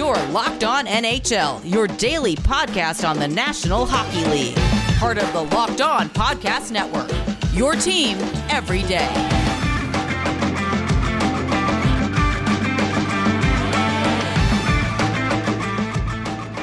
Your Locked On NHL, your daily podcast on the National Hockey League. Part of the Locked On Podcast Network. Your team every day.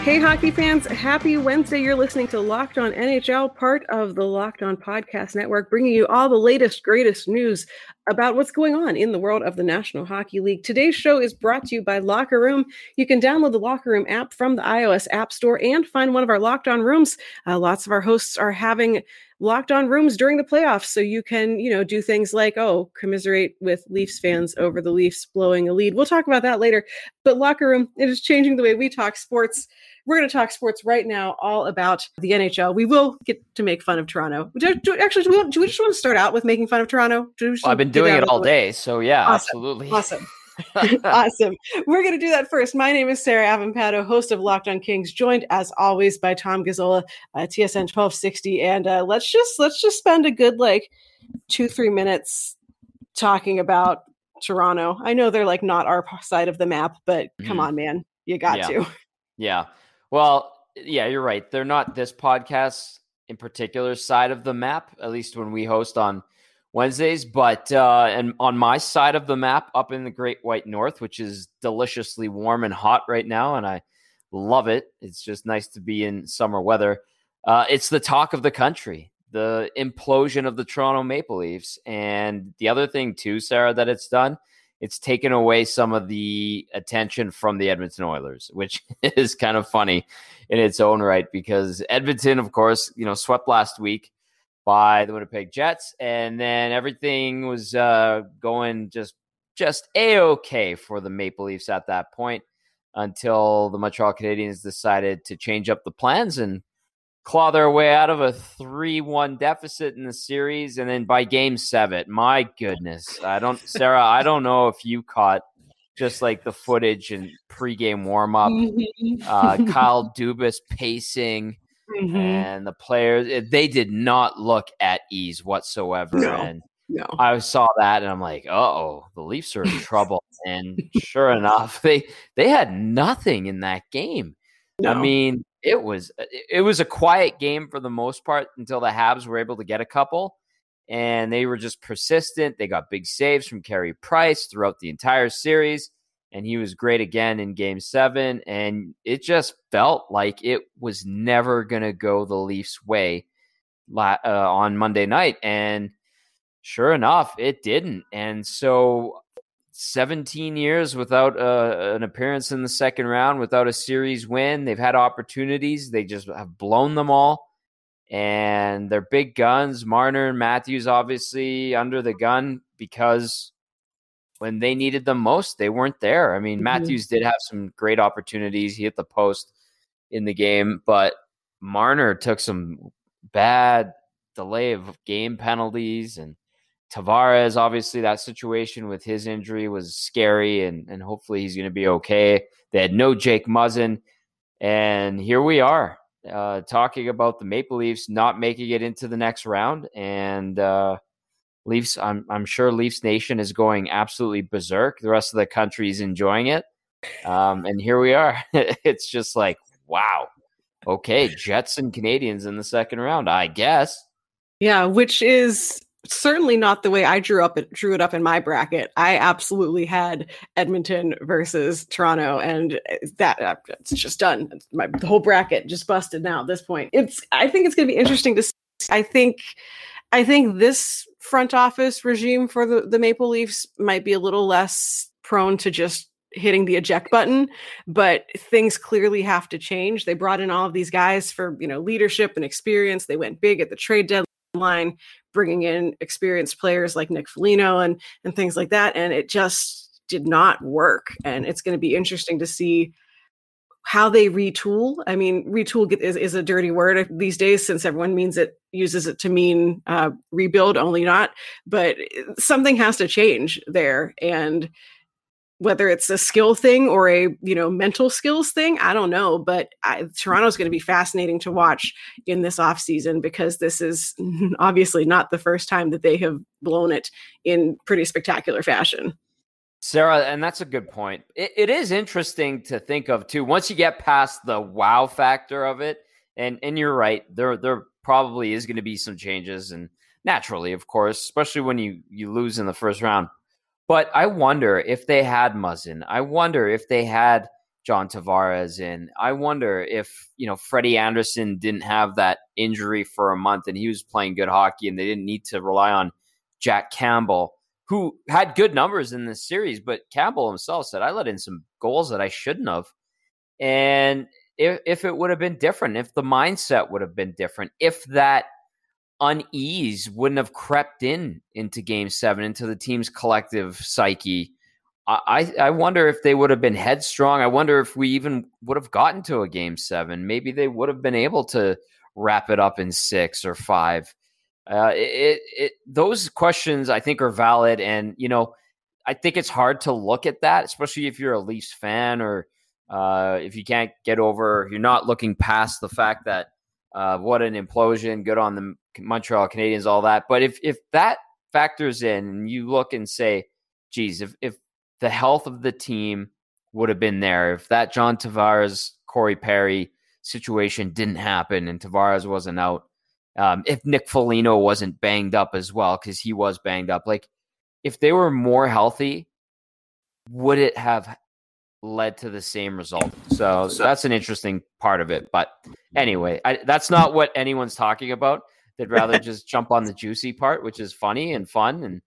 Hey, hockey fans, happy Wednesday. You're listening to Locked On NHL, part of the Locked On Podcast Network, bringing you all the latest, greatest news about what's going on in the world of the National Hockey League. Today's show is brought to you by Locker Room. You can download the Locker Room app from the iOS App Store and find one of our Locked On rooms. Uh, lots of our hosts are having locked on rooms during the playoffs so you can you know do things like oh commiserate with leafs fans over the leafs blowing a lead we'll talk about that later but locker room it is changing the way we talk sports we're going to talk sports right now, all about the NHL. We will get to make fun of Toronto. Do, do, actually, do we, do we, just want to start out with making fun of Toronto? Well, I've been doing it all day, so yeah, awesome. absolutely. Awesome. awesome. We're going to do that first. My name is Sarah Avampato, host of Locked On Kings, joined as always by Tom Gazzola, uh, TSN 1260. And uh, let's just let's just spend a good like two three minutes talking about Toronto. I know they're like not our side of the map, but mm. come on, man, you got yeah. to. Yeah. Well, yeah, you're right. They're not this podcast in particular side of the map, at least when we host on Wednesdays, but uh, and on my side of the map, up in the Great White North, which is deliciously warm and hot right now, and I love it. It's just nice to be in summer weather. Uh, it's the talk of the country, the implosion of the Toronto Maple Leafs, and the other thing too, Sarah, that it's done it's taken away some of the attention from the Edmonton Oilers, which is kind of funny in its own right because Edmonton, of course, you know, swept last week by the Winnipeg Jets, and then everything was uh, going just just a okay for the Maple Leafs at that point until the Montreal Canadiens decided to change up the plans and claw their way out of a 3 1 deficit in the series. And then by game seven, my goodness, I don't, Sarah, I don't know if you caught just like the footage and pregame warm up, mm-hmm. uh, Kyle Dubas pacing. Mm-hmm. And the players, eh, they did not look at ease whatsoever. No. And no. I saw that and I'm like, oh, the Leafs are in trouble. and sure enough, they they had nothing in that game. No. I mean, it was uh, it was a quiet game for the most part until the Habs were able to get a couple, and they were just persistent. They got big saves from Carey Price throughout the entire series, and he was great again in Game Seven. And it just felt like it was never going to go the Leafs' way uh, on Monday night, and sure enough, it didn't. And so 17 years without uh, an appearance in the second round, without a series win. They've had opportunities, they just have blown them all. And they're big guns. Marner and Matthews, obviously, under the gun because when they needed them most, they weren't there. I mean, mm-hmm. Matthews did have some great opportunities. He hit the post in the game, but Marner took some bad delay of game penalties and Tavares, obviously, that situation with his injury was scary, and, and hopefully he's going to be okay. They had no Jake Muzzin, and here we are uh, talking about the Maple Leafs not making it into the next round. And uh, Leafs, I'm, I'm sure Leafs Nation is going absolutely berserk. The rest of the country is enjoying it. Um, and here we are. it's just like, wow. Okay, Jets and Canadians in the second round, I guess. Yeah, which is certainly not the way I drew up it drew it up in my bracket. I absolutely had Edmonton versus Toronto, and that uh, it's just done. My whole bracket just busted now at this point. It's I think it's going to be interesting to. See. I think I think this front office regime for the the Maple Leafs might be a little less prone to just hitting the eject button but things clearly have to change they brought in all of these guys for you know leadership and experience they went big at the trade deadline bringing in experienced players like Nick Foligno and and things like that, and it just did not work. And it's going to be interesting to see how they retool. I mean, retool is, is a dirty word these days since everyone means it uses it to mean uh, rebuild, only not. But something has to change there, and whether it's a skill thing or a you know mental skills thing i don't know but I, toronto's going to be fascinating to watch in this off season because this is obviously not the first time that they have blown it in pretty spectacular fashion Sarah, and that's a good point. It, it is interesting to think of too. Once you get past the wow factor of it, and and you're right, there there probably is going to be some changes, and naturally, of course, especially when you you lose in the first round. But I wonder if they had Muzzin. I wonder if they had John Tavares in. I wonder if you know Freddie Andersen didn't have that injury for a month and he was playing good hockey, and they didn't need to rely on Jack Campbell who had good numbers in this series, but Campbell himself said, I let in some goals that I shouldn't have. And if, if it would have been different, if the mindset would have been different, if that unease wouldn't have crept in into game seven, into the team's collective psyche, I, I wonder if they would have been headstrong. I wonder if we even would have gotten to a game seven. Maybe they would have been able to wrap it up in six or five. Uh, it, it, those questions I think are valid, and you know, I think it's hard to look at that, especially if you're a Leafs fan or uh, if you can't get over, you're not looking past the fact that uh, what an implosion, good on the Montreal Canadiens, all that. But if if that factors in, and you look and say, "Geez, if if the health of the team would have been there, if that John Tavares, Corey Perry situation didn't happen, and Tavares wasn't out." Um, if Nick Foligno wasn't banged up as well, because he was banged up, like if they were more healthy, would it have led to the same result? So, so that's an interesting part of it. But anyway, I, that's not what anyone's talking about. They'd rather just jump on the juicy part, which is funny and fun. And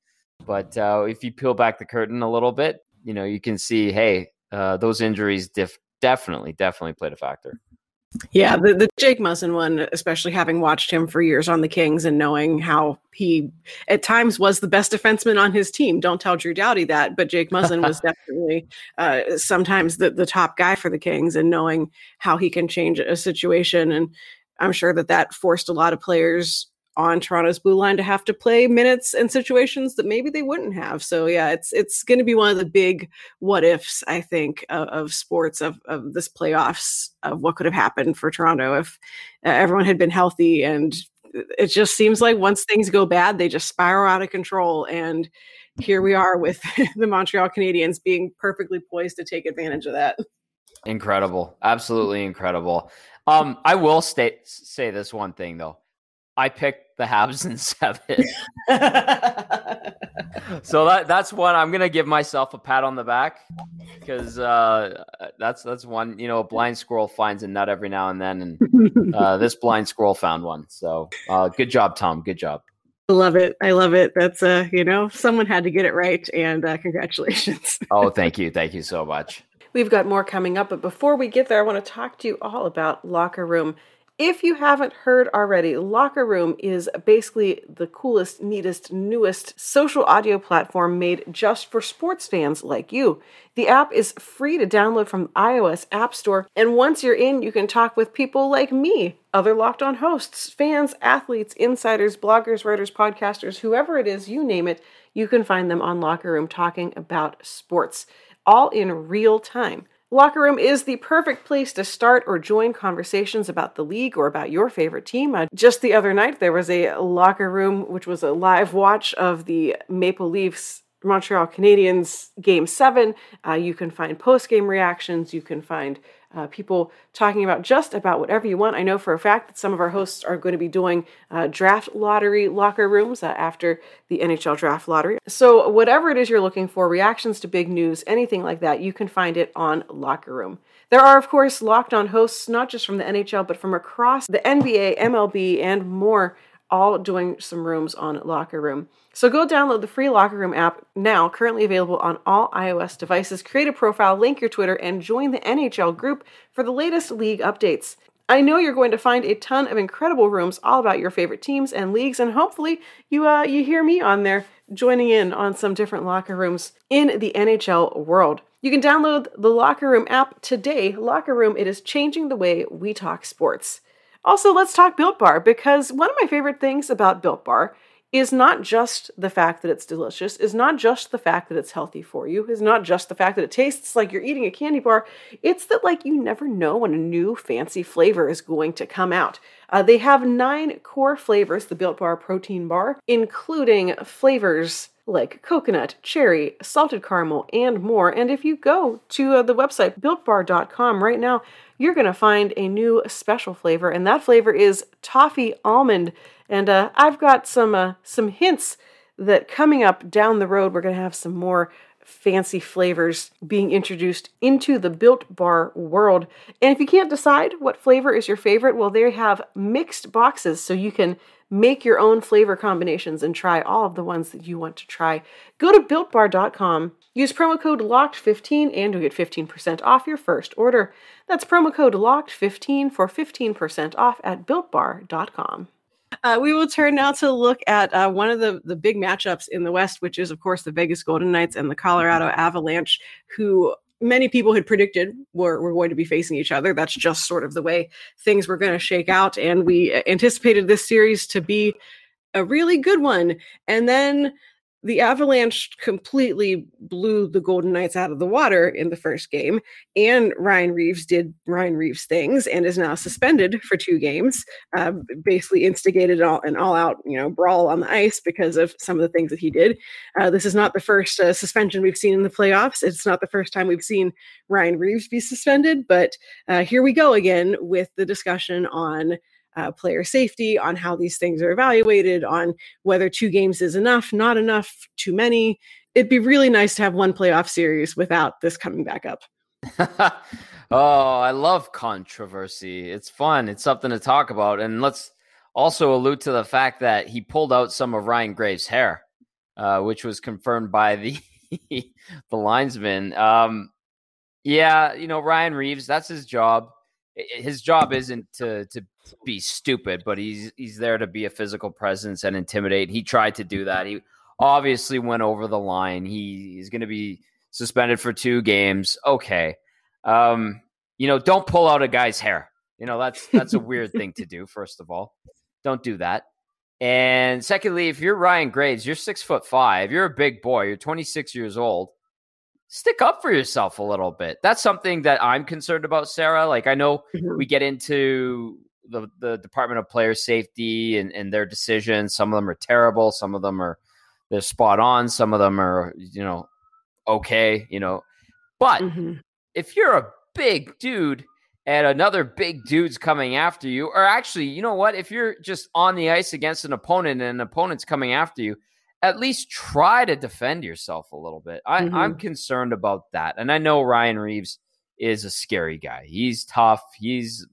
but uh, if you peel back the curtain a little bit, you know you can see, hey, uh, those injuries def- definitely, definitely played a factor. Yeah, the, the Jake Muzzin one, especially having watched him for years on the Kings and knowing how he at times was the best defenseman on his team. Don't tell Drew Doughty that, but Jake Muzzin was definitely uh, sometimes the, the top guy for the Kings and knowing how he can change a situation. And I'm sure that that forced a lot of players on Toronto's blue line to have to play minutes and situations that maybe they wouldn't have. So yeah, it's it's going to be one of the big what ifs I think of, of, sports of of this playoffs of what could have happened for Toronto if uh, everyone had been healthy and it just seems like once things go bad they just spiral out of control and here we are with the Montreal Canadiens being perfectly poised to take advantage of that. Incredible. Absolutely incredible. Um I will state say this one thing though. I picked the Habs in seven. so that that's one I'm gonna give myself a pat on the back because uh, that's that's one you know a blind squirrel finds a nut every now and then, and uh, this blind squirrel found one. So uh, good job, Tom. Good job. I love it. I love it. That's uh, you know, someone had to get it right, and uh, congratulations. oh, thank you, thank you so much. We've got more coming up, but before we get there, I want to talk to you all about Locker Room. If you haven't heard already, Locker Room is basically the coolest, neatest, newest social audio platform made just for sports fans like you. The app is free to download from the iOS App Store, and once you're in, you can talk with people like me, other locked on hosts, fans, athletes, insiders, bloggers, writers, podcasters, whoever it is, you name it, you can find them on Locker Room talking about sports, all in real time. Locker Room is the perfect place to start or join conversations about the league or about your favorite team. Uh, just the other night, there was a Locker Room, which was a live watch of the Maple Leafs Montreal Canadiens game seven. Uh, you can find post game reactions. You can find uh, people talking about just about whatever you want. I know for a fact that some of our hosts are going to be doing uh, draft lottery locker rooms uh, after the NHL draft lottery. So, whatever it is you're looking for, reactions to big news, anything like that, you can find it on Locker Room. There are, of course, locked on hosts, not just from the NHL, but from across the NBA, MLB, and more, all doing some rooms on Locker Room. So go download the free Locker Room app now, currently available on all iOS devices. Create a profile, link your Twitter, and join the NHL group for the latest league updates. I know you're going to find a ton of incredible rooms all about your favorite teams and leagues, and hopefully you uh, you hear me on there joining in on some different locker rooms in the NHL world. You can download the Locker Room app today. Locker Room, it is changing the way we talk sports. Also, let's talk Built Bar because one of my favorite things about Built Bar is not just the fact that it's delicious, is not just the fact that it's healthy for you, is not just the fact that it tastes like you're eating a candy bar. It's that, like, you never know when a new fancy flavor is going to come out. Uh, they have nine core flavors, the Built Bar Protein Bar, including flavors like coconut, cherry, salted caramel, and more. And if you go to uh, the website builtbar.com right now, you're going to find a new special flavor, and that flavor is toffee almond. And uh, I've got some uh, some hints that coming up down the road, we're going to have some more fancy flavors being introduced into the Built Bar world. And if you can't decide what flavor is your favorite, well, they have mixed boxes so you can make your own flavor combinations and try all of the ones that you want to try. Go to builtbar.com, use promo code LOCKED15 and you'll get 15% off your first order. That's promo code LOCKED15 for 15% off at builtbar.com. Uh, we will turn now to look at uh, one of the, the big matchups in the West, which is, of course, the Vegas Golden Knights and the Colorado Avalanche, who many people had predicted were, were going to be facing each other. That's just sort of the way things were going to shake out. And we uh, anticipated this series to be a really good one. And then the Avalanche completely blew the Golden Knights out of the water in the first game, and Ryan Reaves did Ryan Reaves things and is now suspended for two games. Uh, basically, instigated all, an all-out you know brawl on the ice because of some of the things that he did. Uh, this is not the first uh, suspension we've seen in the playoffs. It's not the first time we've seen Ryan Reaves be suspended, but uh, here we go again with the discussion on uh, player safety, on how these things are evaluated, on whether two games is enough, not enough, too many. It'd be really nice to have one playoff series without this coming back up. oh, I love controversy. It's fun. It's something to talk about. And let's also allude to the fact that he pulled out some of Ryan Graves' hair, uh, which was confirmed by the the linesman. Um, yeah, you know Ryan Reaves. That's his job his job isn't to to be stupid, but he's he's there to be a physical presence and intimidate. He tried to do that. He obviously went over the line. He is going to be suspended for two games. Okay, um, you know, don't pull out a guy's hair. You know, that's that's a weird thing to do. First of all, don't do that. And secondly, if you're Ryan Graves, you're six foot five. You're a big boy. You're 26 years old stick up for yourself a little bit. That's something that I'm concerned about, Sarah. Like I know mm-hmm. we get into the, the Department of Player Safety and, and their decisions. Some of them are terrible, some of them are they're spot on, some of them are, you know, okay, you know. But mm-hmm. if you're a big dude and another big dude's coming after you, or actually, you know what? If you're just on the ice against an opponent and an opponent's coming after you, at least try to defend yourself a little bit. I, mm-hmm. I'm concerned about that. And I know Ryan Reaves is a scary guy. He's tough. He's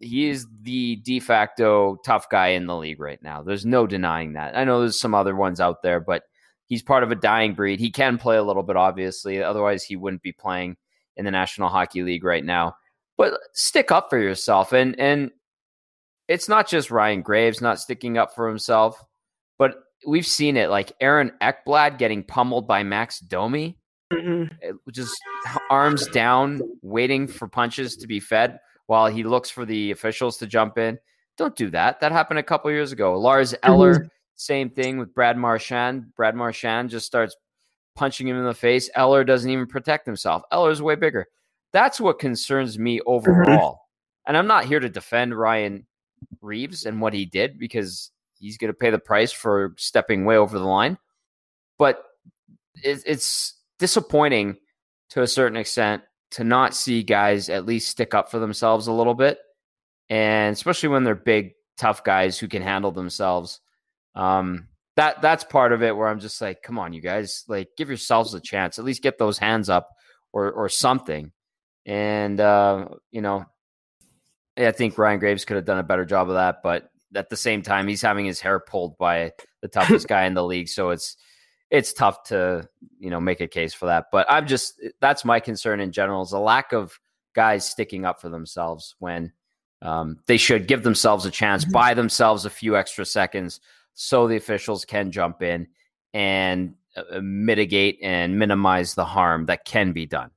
he is the de facto tough guy in the league right now. There's no denying that. I know there's some other ones out there, but he's part of a dying breed. He can play a little bit, obviously. Otherwise, he wouldn't be playing in the National Hockey League right now. But stick up for yourself. And and it's not just Ryan Graves not sticking up for himself, but we've seen it like Aaron Ekblad getting pummeled by Max Domi, mm-hmm. just arms down, waiting for punches to be fed while he looks for the officials to jump in. Don't do that. That happened a couple years ago. Lars Eller, mm-hmm. same thing with Brad Marchand. Brad Marchand just starts punching him in the face. Eller doesn't even protect himself. Eller's way bigger. That's what concerns me mm-hmm. overall. Mm-hmm. And I'm not here to defend Ryan Reaves and what he did because he's going to pay the price for stepping way over the line. But it, it's disappointing to a certain extent to not see guys at least stick up for themselves a little bit, and especially when they're big, tough guys who can handle themselves. Um, that that's part of it where I'm just like, come on, you guys, like give yourselves a chance. At least get those hands up or or something. And uh, you know, I think Ryan Graves could have done a better job of that, but at the same time, he's having his hair pulled by the toughest guy in the league. So it's it's tough to you know make a case for that. But I'm just that's my concern in general is a lack of guys sticking up for themselves when um, they should give themselves a chance, mm-hmm. buy themselves a few extra seconds, so the officials can jump in and uh, mitigate and minimize the harm that can be done.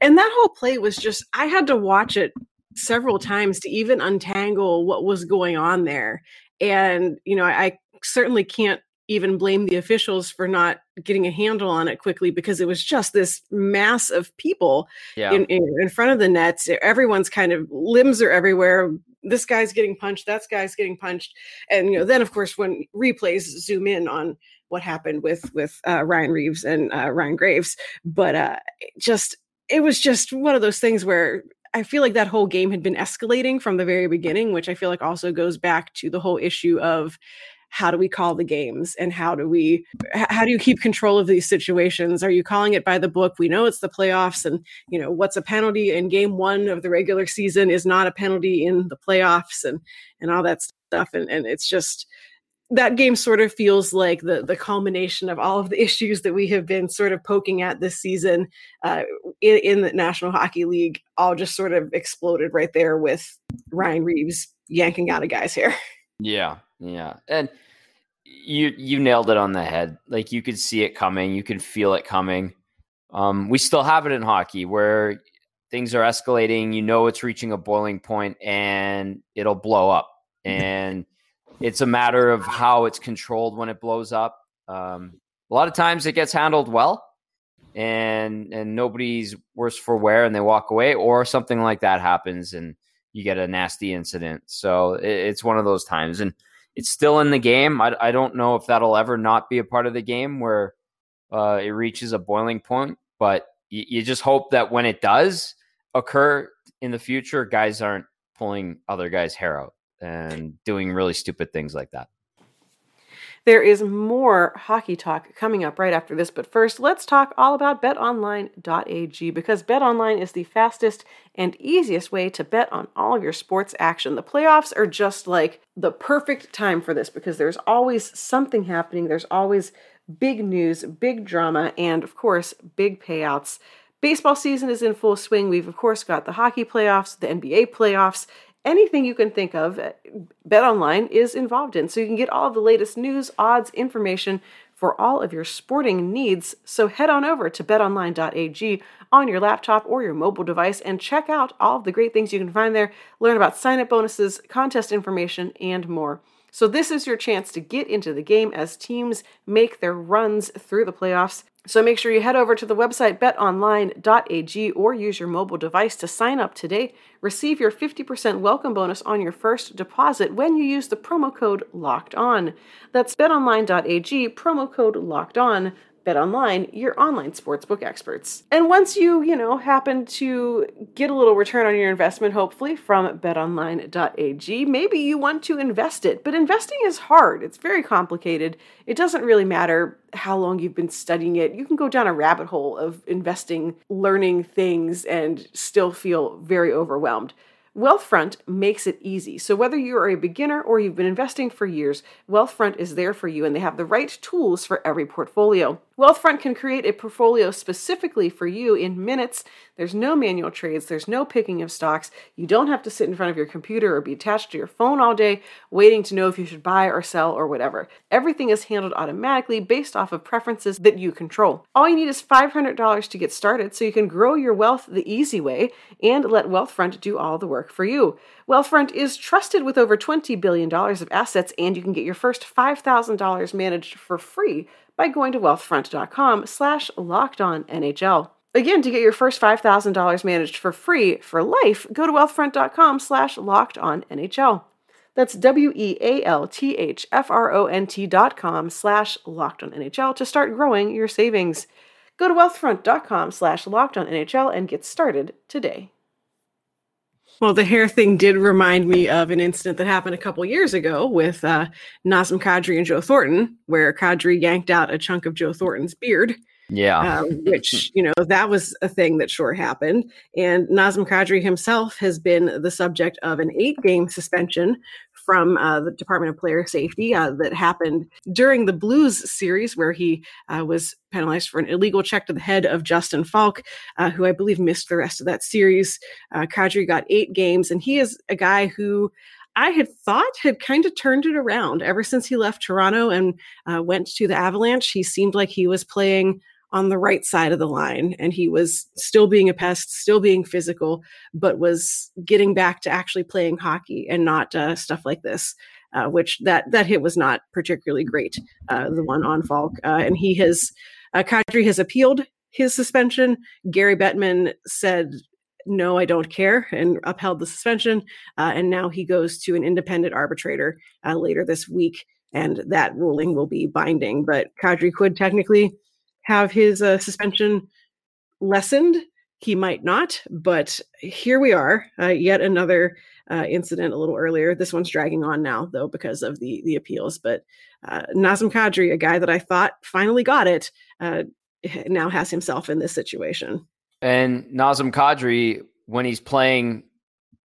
And that whole play was just I had to watch it several times to even untangle what was going on there. And, you know, I, I certainly can't even blame the officials for not getting a handle on it quickly because it was just this mass of people yeah. in, in, in, front of the nets. Everyone's kind of limbs are everywhere. This guy's getting punched, that guy's getting punched. And, you know, then of course, when replays zoom in on what happened with with uh, Ryan Reaves and uh, Ryan Graves, but uh, just it was just one of those things where I feel like that whole game had been escalating from the very beginning, which I feel like also goes back to the whole issue of how do we call the games and how do we how do you keep control of these situations? Are you calling it by the book we know it's the playoffs and you know what's a penalty? in game one of the regular season is not a penalty in the playoffs and and all that stuff and and it's just that game sort of feels like the the culmination of all of the issues that we have been sort of poking at this season uh, in, in, the National Hockey League, all just sort of exploded right there with Ryan Reaves yanking out a guy's hair. Yeah, yeah, and you you nailed it on the head. Like you could see it coming, you could feel it coming. Um, we still have it in hockey where things are escalating. You know it's reaching a boiling point, and it'll blow up. And it's a matter of how it's controlled when it blows up. Um, a lot of times it gets handled well, and and nobody's worse for wear, and they walk away, or something like that happens, and you get a nasty incident. So it, it's one of those times, and it's still in the game. I, I don't know if that'll ever not be a part of the game where uh, it reaches a boiling point, but you, you just hope that when it does occur in the future, guys aren't pulling other guys' hair out and doing really stupid things like that. There is more hockey talk coming up right after this, but first, let's talk all about betonline.ag because betonline is the fastest and easiest way to bet on all of your sports action. The playoffs are just like the perfect time for this because there's always something happening, there's always big news, big drama, and of course, big payouts. Baseball season is in full swing. We've, of course, got the hockey playoffs, the NBA playoffs, anything you can think of, uh, BetOnline is involved in. So you can get all of the latest news, odds, information for all of your sporting needs. So head on over to betonline.ag on your laptop or your mobile device and check out all of the great things you can find there. Learn about sign up bonuses, contest information, and more. So, this is your chance to get into the game as teams make their runs through the playoffs. So make sure you head over to the website betonline.ag or use your mobile device to sign up today. Receive your 50% welcome bonus on your first deposit when you use the promo code LOCKED ON. That's betonline.ag, promo code LOCKED ON. BetOnline, your online sportsbook experts. And once you, you know, happen to get a little return on your investment, hopefully from betonline.ag, maybe you want to invest it. But investing is hard. It's very complicated. It doesn't really matter how long you've been studying it. You can go down a rabbit hole of investing, learning things and still feel very overwhelmed. Wealthfront makes it easy. So, whether you are a beginner or you've been investing for years, Wealthfront is there for you and they have the right tools for every portfolio. Wealthfront can create a portfolio specifically for you in minutes. There's no manual trades, there's no picking of stocks. You don't have to sit in front of your computer or be attached to your phone all day waiting to know if you should buy or sell or whatever. Everything is handled automatically based off of preferences that you control. All you need is $500 to get started so you can grow your wealth the easy way and let Wealthfront do all the work for you. Wealthfront is trusted with over $20 billion of assets, and you can get your first $5,000 managed for free by going to wealthfront.com slash locked on NHL. Again, to get your first $5,000 managed for free for life, go to wealthfront.com slash locked on NHL. That's W-E-A-L-T-H-F-R-O-N-T dot com slash locked on NHL to start growing your savings. Go to wealthfront.com slash locked on NHL and get started today. Well, the hair thing did remind me of an incident that happened a couple years ago with uh, Kadri and Joe Thornton, where Kadri yanked out a chunk of Joe Thornton's beard. Yeah. Uh, which, you know, that was a thing that sure happened. And Nazem Kadri himself has been the subject of an eight game suspension from uh, the Department of Player Safety uh, that happened during the Blues series, where he uh, was penalized for an illegal check to the head of Justin Faulk, uh, who I believe missed the rest of that series. Uh, Kadri got eight games, and he is a guy who. I had thought had kind of turned it around ever since he left Toronto and uh, went to the Avalanche. He seemed like he was playing on the right side of the line and he was still being a pest still being physical but was getting back to actually playing hockey and not uh, stuff like this uh, which that that hit was not particularly great uh, the one on Faulk, uh, and he has uh, Kadri has appealed his suspension Gary Bettman said no, I don't care, and upheld the suspension. Uh, and now he goes to an independent arbitrator uh, later this week and that ruling will be binding. But Kadri could technically have his uh, suspension lessened. He might not, but here we are, uh, yet another uh, incident a little earlier. This one's dragging on now, though, because of the the appeals. But uh, Nazem Kadri, a guy that I thought finally got it, uh, now has himself in this situation. And Nazem Kadri, when he's playing,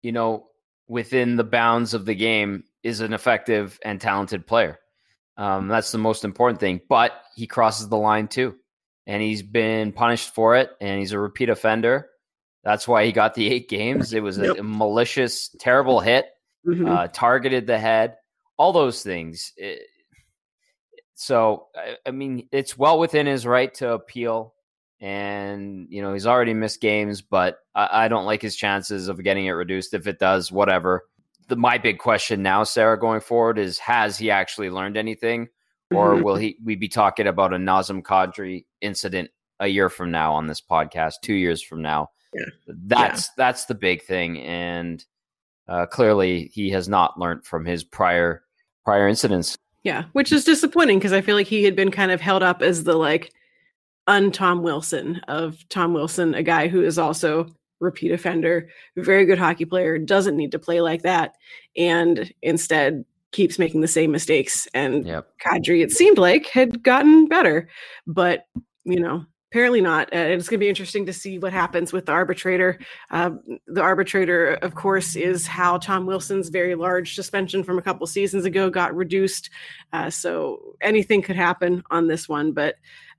you know, within the bounds of the game, is an effective and talented player. Um, that's the most important thing. But he crosses the line too, and he's been punished for it, and he's a repeat offender. That's why he got the eight games. It was a, yep. a malicious, terrible hit, mm-hmm. uh, targeted the head, all those things. It, so, I, I mean, it's well within his right to appeal and you know he's already missed games, but I, I, don't like his chances of getting it reduced. If it does, whatever. The, my big question now, Sarah, going forward is: Has he actually learned anything, or will he we be talking about a Nazem Kadri incident a year from now on this podcast, two years from now? Yeah. That's yeah. that's the big thing, and uh, clearly he has not learned from his prior prior incidents. Yeah, which is disappointing because I feel like he had been kind of held up as the like un Tom Wilson of Tom Wilson, a guy who is also repeat offender, very good hockey player, doesn't need to play like that, and instead keeps making the same mistakes. And yep. Kadri, it seemed like, had gotten better, but you know, apparently not. Uh, it's going to be interesting to see what happens with the arbitrator. Uh, the arbitrator, of course, is how Tom Wilson's very large suspension from a couple seasons ago got reduced. Uh, so anything could happen on this one, but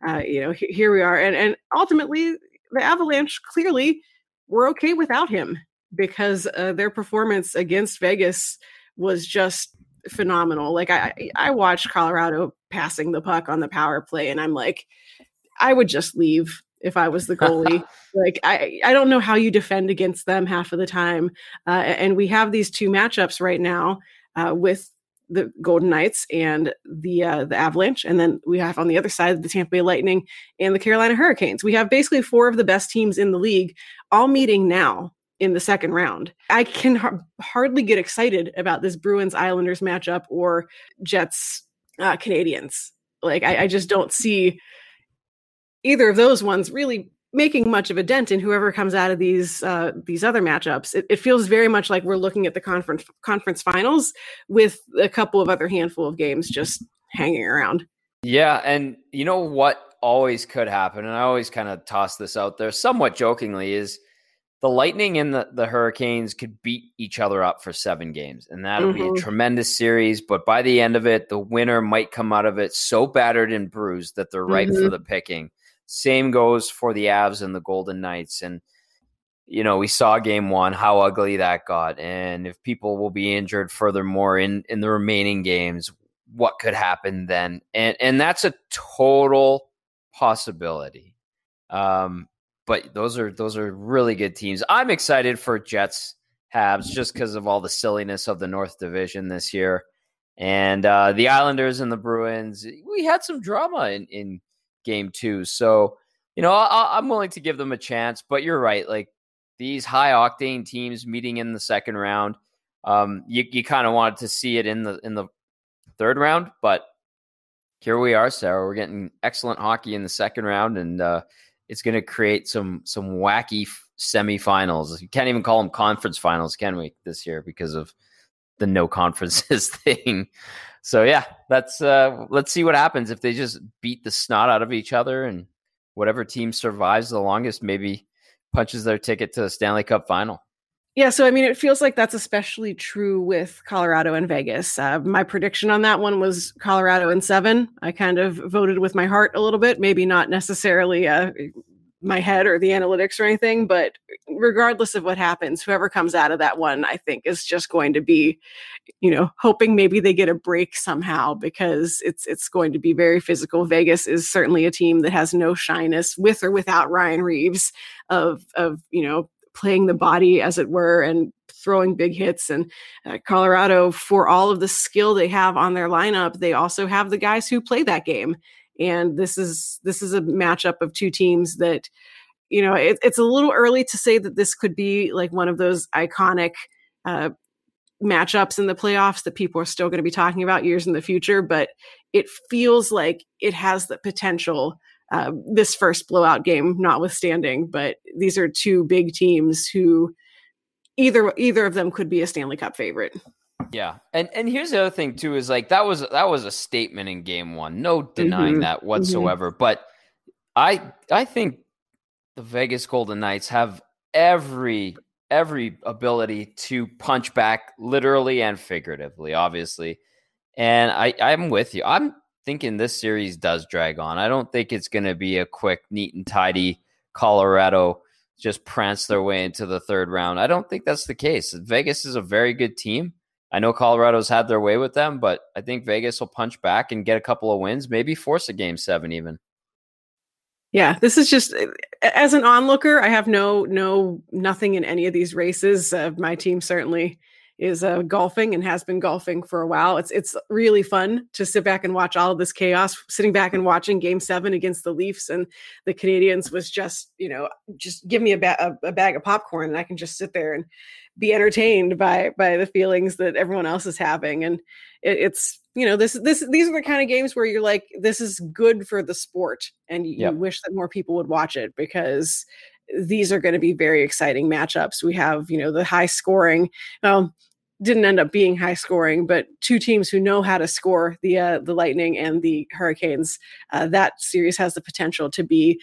uh, you know, here we are, and and ultimately the Avalanche clearly were okay without him because uh, their performance against Vegas was just phenomenal. Like I I watched Colorado passing the puck on the power play, and I'm like, I would just leave if I was the goalie. like I, I don't know how you defend against them half of the time. Uh, and we have these two matchups right now uh, with the Golden Knights and the uh, the Avalanche, and then we have on the other side the Tampa Bay Lightning and the Carolina Hurricanes. We have basically four of the best teams in the league all meeting now in the second round. I can ha- hardly get excited about this Bruins Islanders matchup or Jets uh, Canadiens. Like I, I just don't see either of those ones really making much of a dent in whoever comes out of these uh, these other matchups. It, it, feels very much like we're looking at the conference conference finals with a couple of other handful of games just hanging around. Yeah, and you know what always could happen, and I always kind of toss this out there somewhat jokingly is the Lightning and the, the Hurricanes could beat each other up for seven games, and that'll mm-hmm. be a mm-hmm. tremendous series. But by the end of it, the winner might come out of it so battered and bruised that they're right mm-hmm. for the picking. Same goes for the Avs and the Golden Knights. And, you know, we saw game one, how ugly that got. And if people will be injured furthermore in, in the remaining games, what could happen then? And and that's a total possibility. Um, but those are those are really good teams. I'm excited for Jets Habs just because of all the silliness of the North Division this year. And uh, the Islanders and the Bruins, we had some drama in, in game two. So, you know, I, am willing to give them a chance, but you're right. Like these high octane teams meeting in the second round, um, you, you kind of wanted to see it in the in the third round, but here we are, Sarah. We're getting excellent hockey in the second round, and uh, it's going to create some some wacky semifinals. You can't even call them conference finals, can we, this year because of the no conferences thing. So yeah, that's uh let's see what happens if they just beat the snot out of each other and whatever team survives the longest maybe punches their ticket to the Stanley Cup final. Yeah, so I mean, it feels like that's especially true with Colorado and Vegas. Uh, my prediction on that one was Colorado in seven. I kind of voted with my heart a little bit, maybe not necessarily uh, my head or the analytics or anything, but regardless of what happens, whoever comes out of that one, I think is just going to be, you know, hoping maybe they get a break somehow because it's it's going to be very physical. Vegas is certainly a team that has no shyness with or without Ryan Reaves of of, you know, playing the body as it were and throwing big hits and uh, Colorado for all of the skill they have on their lineup, they also have the guys who play that game and this is this is a matchup of two teams that you know it, it's a little early to say that this could be like one of those iconic uh, matchups in the playoffs that people are still going to be talking about years in the future, but it feels like it has the potential. Uh, this first blowout game, notwithstanding, but these are two big teams who either either of them could be a Stanley Cup favorite. Yeah, and and here's the other thing too is like that was that was a statement in Game One, no denying mm-hmm. that mm-hmm. whatsoever. Mm-hmm. But I I think the Vegas Golden Knights have every every ability to punch back literally and figuratively, obviously. And I, I'm with you. I'm thinking this series does drag on. I don't think it's going to be a quick, neat, and tidy Colorado just prance their way into the third round. I don't think that's the case. Vegas is a very good team. I know Colorado's had their way with them, but I think Vegas will punch back and get a couple of wins, maybe force a game seven even. Yeah, this is just as an onlooker, I have no no nothing in any of these races. Uh, my team certainly is uh, golfing and has been golfing for a while. It's it's really fun to sit back and watch all of this chaos. Sitting back and watching Game Seven against the Leafs and the Canadians was just you know just give me a, ba- a, bag of popcorn and I can just sit there and be entertained by by the feelings that everyone else is having. And it, it's you know this this these are the kind of games where you're like this is good for the sport and you, yep. you wish that more people would watch it because these are going to be very exciting matchups. We have, you know, the high scoring. Well, didn't end up being high scoring, but two teams who know how to score the uh, the Lightning and the Hurricanes. Uh, that series has the potential to be.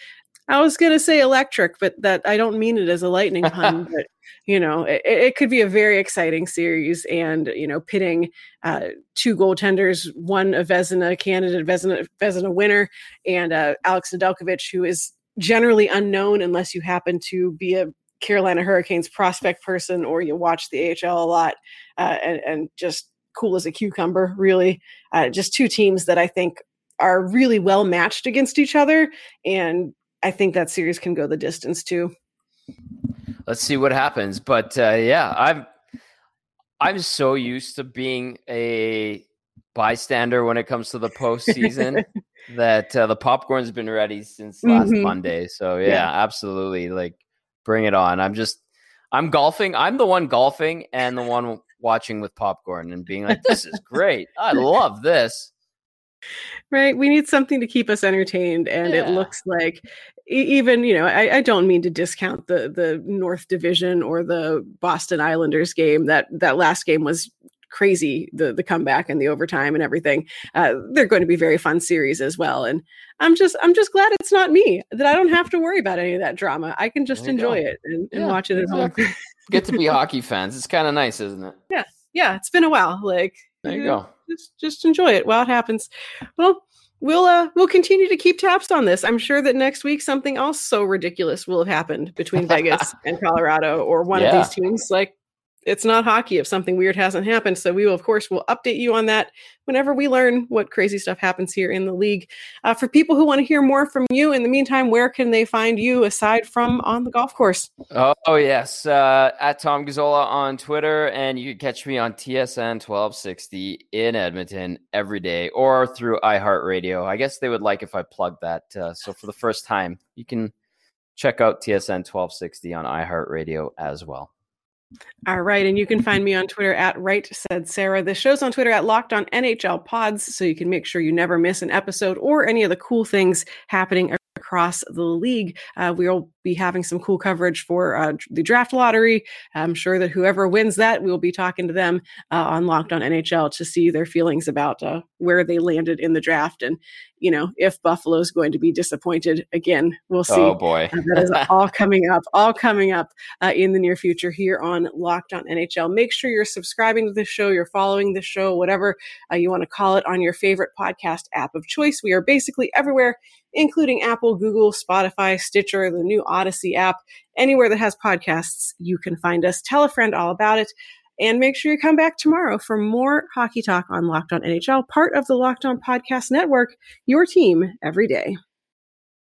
I was going to say electric, but that I don't mean it as a lightning pun. but you know, it, it, could be a very exciting series, and you know, pitting uh, two goaltenders, one a Vezina candidate, Vezina, Vezina winner, and uh, Alex Nedeljkovic, who is generally unknown unless you happen to be a Carolina Hurricanes prospect person or you watch the AHL a lot uh, and, and, just cool as a cucumber, really. Uh, just two teams that I think are really well matched against each other. And I think that series can go the distance too. Let's see what happens. But uh, yeah, I'm I'm so used to being a bystander when it comes to the postseason that uh, the popcorn's been ready since last mm-hmm. Monday. So yeah, yeah, absolutely. Like bring it on. I'm just I'm golfing. I'm the one golfing and the one watching with popcorn and being like, this is great. I love this. Right. We need something to keep us entertained. And yeah. it looks like even, you know, I, I, don't mean to discount the the North Division or the Boston Islanders game. That that last game was crazy the the comeback and the overtime and everything. Uh, they're going to be very fun series as well. And I'm just I'm just glad it's not me that I don't have to worry about any of that drama. I can just enjoy go. it and, and yeah, watch it at exactly. home. Get to be hockey fans. It's kind of nice, isn't it? Yeah, yeah. It's been a while. Like there you go. Just just enjoy it while it happens. Well we'll uh we'll continue to keep tabs on this. I'm sure that next week something else so ridiculous will have happened between Vegas and Colorado or one yeah. of these teams. Like it's not hockey if something weird hasn't happened. So we will, of course, will update you on that whenever we learn what crazy stuff happens here in the league. Uh, for people who want to hear more from you, in the meantime, where can they find you aside from on the golf course? Oh, oh yes, uh, at Tom Gazzola on Twitter, and you can catch me on TSN 1260 in Edmonton every day, or through iHeartRadio. I guess they would like if I plugged that. Uh, so for the first time, you can check out TSN 1260 on iHeartRadio as well. All right. And you can find me on Twitter at Right Said Sarah. The show's on Twitter at Locked On NHL Pods, so you can make sure you never miss an episode or any of the cool things happening across the league. Uh, we'll be having some cool coverage for uh, the draft lottery. I'm sure that whoever wins that, we'll be talking to them uh, on Locked On NHL to see their feelings about uh, where they landed in the draft and you know, if Buffalo's going to be disappointed again, we'll see. Oh boy, uh, that is all coming up, all coming up uh, in the near future here on Locked On NHL. Make sure you're subscribing to the show, you're following the show, whatever uh, you want to call it, on your favorite podcast app of choice. We are basically everywhere, including Apple, Google, Spotify, Stitcher, the new Audacy app, anywhere that has podcasts. You can find us. Tell a friend all about it. And make sure you come back tomorrow for more hockey talk on Locked On NHL, part of the Locked On Podcast Network, your team every day.